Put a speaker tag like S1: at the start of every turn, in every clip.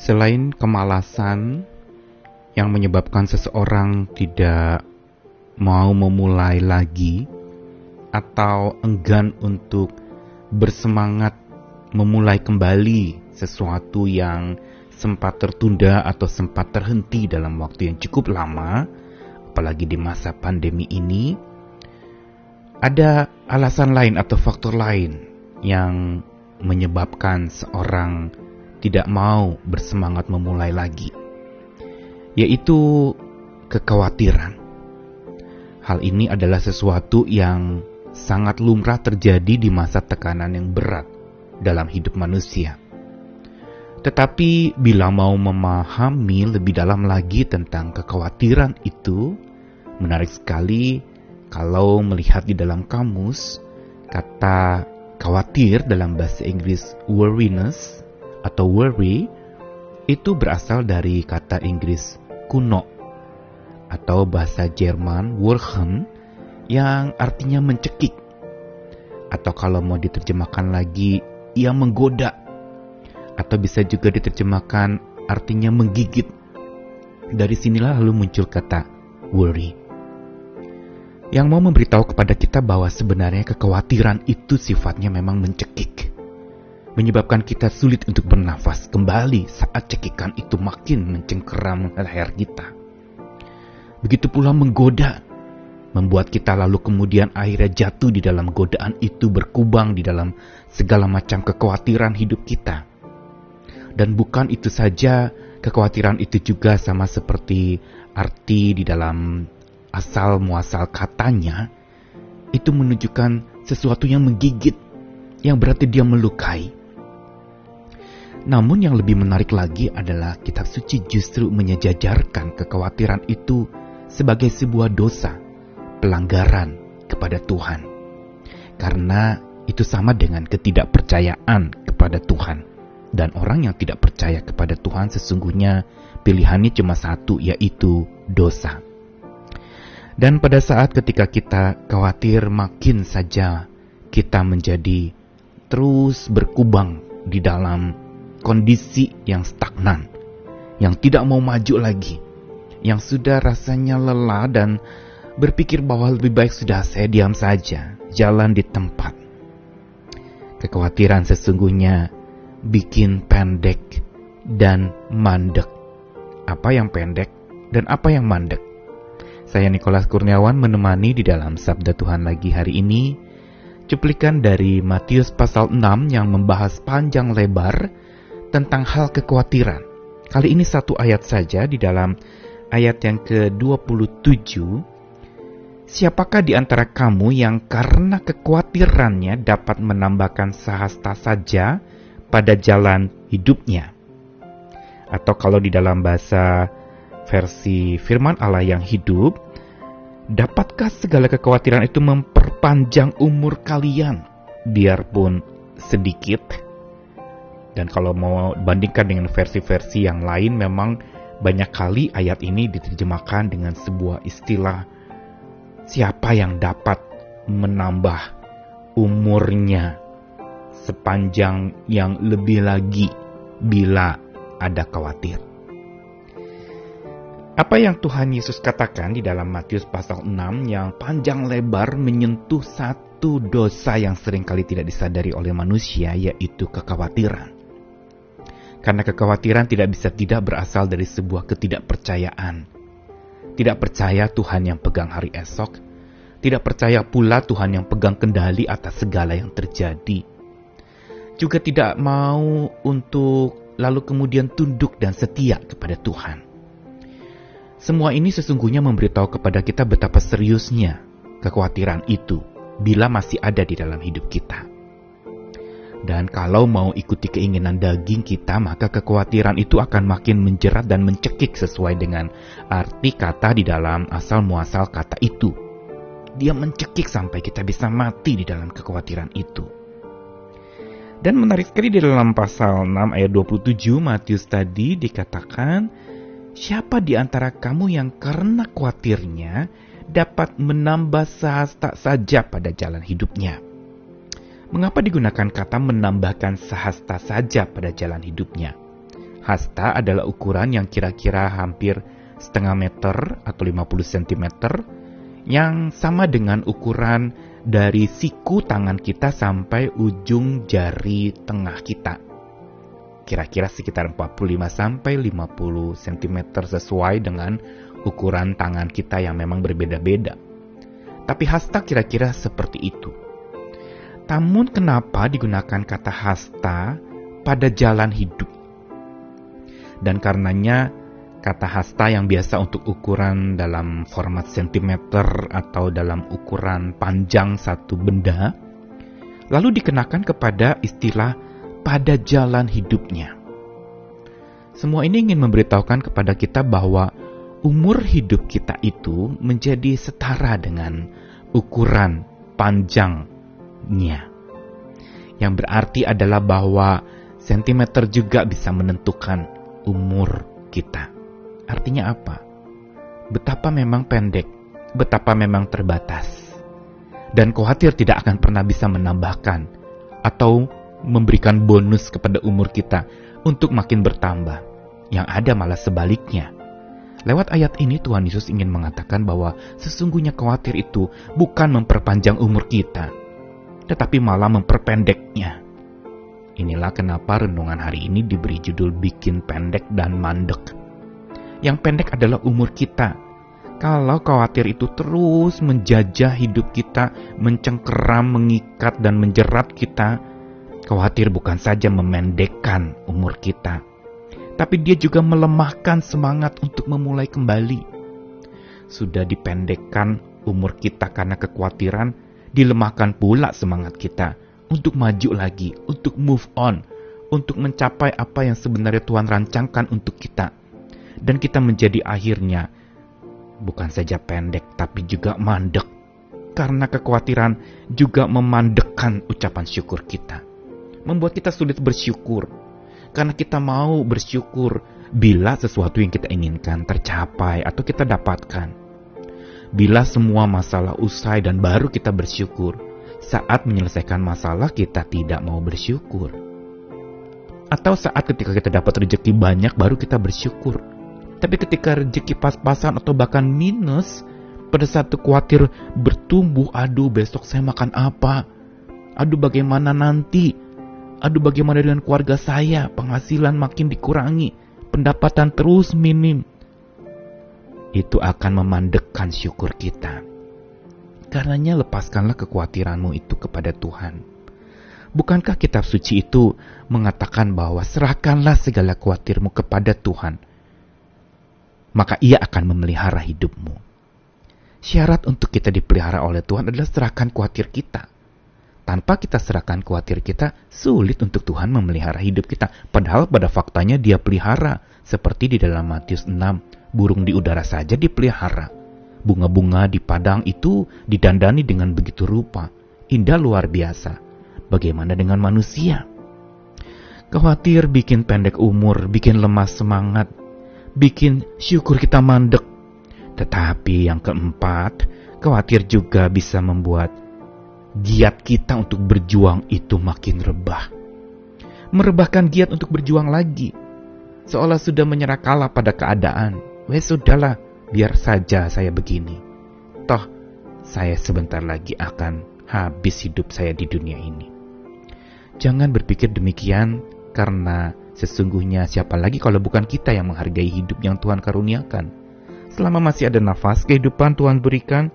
S1: Selain kemalasan yang menyebabkan seseorang tidak mau memulai lagi atau enggan untuk bersemangat memulai kembali sesuatu yang sempat tertunda atau sempat terhenti dalam waktu yang cukup lama, apalagi di masa pandemi ini, ada alasan lain atau faktor lain yang menyebabkan seorang tidak mau bersemangat memulai lagi, yaitu kekhawatiran. Hal ini adalah sesuatu yang sangat lumrah terjadi di masa tekanan yang berat dalam hidup manusia. Tetapi bila mau memahami lebih dalam lagi tentang kekhawatiran itu, menarik sekali kalau melihat di dalam kamus kata khawatir dalam bahasa Inggris worriness atau worry itu berasal dari kata Inggris kuno atau bahasa Jerman Wurchen yang artinya mencekik atau kalau mau diterjemahkan lagi yang menggoda atau bisa juga diterjemahkan artinya menggigit. Dari sinilah lalu muncul kata worry. Yang mau memberitahu kepada kita bahwa sebenarnya kekhawatiran itu sifatnya memang mencekik menyebabkan kita sulit untuk bernafas kembali saat cekikan itu makin mencengkeram leher kita. Begitu pula menggoda, membuat kita lalu kemudian akhirnya jatuh di dalam godaan itu berkubang di dalam segala macam kekhawatiran hidup kita. Dan bukan itu saja, kekhawatiran itu juga sama seperti arti di dalam asal muasal katanya, itu menunjukkan sesuatu yang menggigit, yang berarti dia melukai. Namun yang lebih menarik lagi adalah kitab suci justru menyejajarkan kekhawatiran itu sebagai sebuah dosa, pelanggaran kepada Tuhan. Karena itu sama dengan ketidakpercayaan kepada Tuhan. Dan orang yang tidak percaya kepada Tuhan sesungguhnya pilihannya cuma satu yaitu dosa. Dan pada saat ketika kita khawatir makin saja kita menjadi terus berkubang di dalam kondisi yang stagnan, yang tidak mau maju lagi, yang sudah rasanya lelah dan berpikir bahwa lebih baik sudah saya diam saja, jalan di tempat. Kekhawatiran sesungguhnya bikin pendek dan mandek. Apa yang pendek dan apa yang mandek? Saya Nikolas Kurniawan menemani di dalam Sabda Tuhan lagi hari ini cuplikan dari Matius pasal 6 yang membahas panjang lebar tentang hal kekhawatiran. Kali ini satu ayat saja di dalam ayat yang ke-27. Siapakah di antara kamu yang karena kekhawatirannya dapat menambahkan sahasta saja pada jalan hidupnya? Atau kalau di dalam bahasa versi firman Allah yang hidup, dapatkah segala kekhawatiran itu memperpanjang umur kalian biarpun sedikit? Dan kalau mau bandingkan dengan versi-versi yang lain memang banyak kali ayat ini diterjemahkan dengan sebuah istilah siapa yang dapat menambah umurnya sepanjang yang lebih lagi bila ada khawatir. Apa yang Tuhan Yesus katakan di dalam Matius pasal 6 yang panjang lebar menyentuh satu dosa yang sering kali tidak disadari oleh manusia yaitu kekhawatiran. Karena kekhawatiran tidak bisa tidak berasal dari sebuah ketidakpercayaan. Tidak percaya Tuhan yang pegang hari esok, tidak percaya pula Tuhan yang pegang kendali atas segala yang terjadi. Juga tidak mau untuk lalu kemudian tunduk dan setia kepada Tuhan. Semua ini sesungguhnya memberitahu kepada kita betapa seriusnya kekhawatiran itu bila masih ada di dalam hidup kita. Dan kalau mau ikuti keinginan daging kita, maka kekhawatiran itu akan makin menjerat dan mencekik sesuai dengan arti kata di dalam asal muasal kata itu. Dia mencekik sampai kita bisa mati di dalam kekhawatiran itu. Dan menarik sekali di dalam pasal 6 ayat 27 Matius tadi dikatakan, Siapa di antara kamu yang karena khawatirnya dapat menambah sehasta saja pada jalan hidupnya? Mengapa digunakan kata menambahkan sehasta saja pada jalan hidupnya? Hasta adalah ukuran yang kira-kira hampir setengah meter atau 50 cm yang sama dengan ukuran dari siku tangan kita sampai ujung jari tengah kita. Kira-kira sekitar 45 sampai 50 cm sesuai dengan ukuran tangan kita yang memang berbeda-beda. Tapi hasta kira-kira seperti itu. Namun kenapa digunakan kata hasta pada jalan hidup? Dan karenanya kata hasta yang biasa untuk ukuran dalam format sentimeter atau dalam ukuran panjang satu benda, lalu dikenakan kepada istilah pada jalan hidupnya. Semua ini ingin memberitahukan kepada kita bahwa umur hidup kita itu menjadi setara dengan ukuran panjangnya. Yang berarti adalah bahwa sentimeter juga bisa menentukan umur kita. Artinya apa? Betapa memang pendek, betapa memang terbatas. Dan khawatir tidak akan pernah bisa menambahkan atau memberikan bonus kepada umur kita untuk makin bertambah. Yang ada malah sebaliknya. Lewat ayat ini Tuhan Yesus ingin mengatakan bahwa sesungguhnya khawatir itu bukan memperpanjang umur kita, tetapi malah memperpendeknya. Inilah kenapa renungan hari ini diberi judul bikin pendek dan mandek. Yang pendek adalah umur kita. Kalau khawatir itu terus menjajah hidup kita, mencengkeram, mengikat, dan menjerat kita, khawatir bukan saja memendekkan umur kita, tapi dia juga melemahkan semangat untuk memulai kembali. Sudah dipendekkan umur kita karena kekhawatiran, dilemahkan pula semangat kita untuk maju lagi, untuk move on, untuk mencapai apa yang sebenarnya Tuhan rancangkan untuk kita dan kita menjadi akhirnya bukan saja pendek tapi juga mandek. Karena kekhawatiran juga memandekkan ucapan syukur kita. Membuat kita sulit bersyukur. Karena kita mau bersyukur bila sesuatu yang kita inginkan tercapai atau kita dapatkan. Bila semua masalah usai dan baru kita bersyukur, saat menyelesaikan masalah kita tidak mau bersyukur. Atau saat ketika kita dapat rezeki banyak baru kita bersyukur tapi ketika rezeki pas-pasan atau bahkan minus, pada saat khawatir bertumbuh, aduh besok saya makan apa? Aduh bagaimana nanti? Aduh bagaimana dengan keluarga saya? Penghasilan makin dikurangi, pendapatan terus minim. Itu akan memandekkan syukur kita. Karenanya lepaskanlah kekhawatiranmu itu kepada Tuhan. Bukankah kitab suci itu mengatakan bahwa serahkanlah segala khawatirmu kepada Tuhan, maka ia akan memelihara hidupmu. Syarat untuk kita dipelihara oleh Tuhan adalah serahkan khawatir kita. Tanpa kita serahkan khawatir kita, sulit untuk Tuhan memelihara hidup kita. Padahal pada faktanya dia pelihara. Seperti di dalam Matius 6, burung di udara saja dipelihara. Bunga-bunga di padang itu didandani dengan begitu rupa. Indah luar biasa. Bagaimana dengan manusia? Khawatir bikin pendek umur, bikin lemah semangat, bikin syukur kita mandek. Tetapi yang keempat, khawatir juga bisa membuat giat kita untuk berjuang itu makin rebah. Merebahkan giat untuk berjuang lagi. Seolah sudah menyerah kalah pada keadaan. Wes sudahlah, biar saja saya begini. Toh, saya sebentar lagi akan habis hidup saya di dunia ini. Jangan berpikir demikian karena Sesungguhnya siapa lagi kalau bukan kita yang menghargai hidup yang Tuhan karuniakan. Selama masih ada nafas kehidupan Tuhan berikan,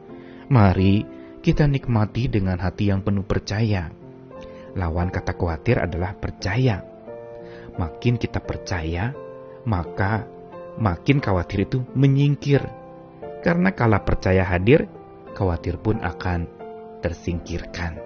S1: mari kita nikmati dengan hati yang penuh percaya. Lawan kata khawatir adalah percaya. Makin kita percaya, maka makin khawatir itu menyingkir. Karena kala percaya hadir, khawatir pun akan tersingkirkan.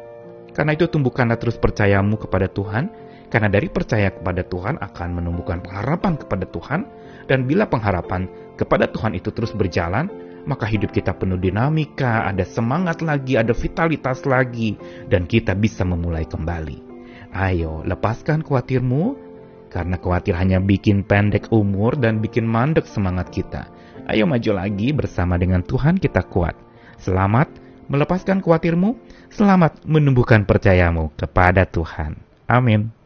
S1: Karena itu tumbuhkanlah terus percayamu kepada Tuhan, karena dari percaya kepada Tuhan akan menumbuhkan pengharapan kepada Tuhan, dan bila pengharapan kepada Tuhan itu terus berjalan, maka hidup kita penuh dinamika, ada semangat lagi, ada vitalitas lagi, dan kita bisa memulai kembali. Ayo, lepaskan khawatirmu, karena khawatir hanya bikin pendek umur dan bikin mandek semangat kita. Ayo maju lagi bersama dengan Tuhan kita kuat. Selamat melepaskan khawatirmu, selamat menumbuhkan percayamu kepada Tuhan. Amin.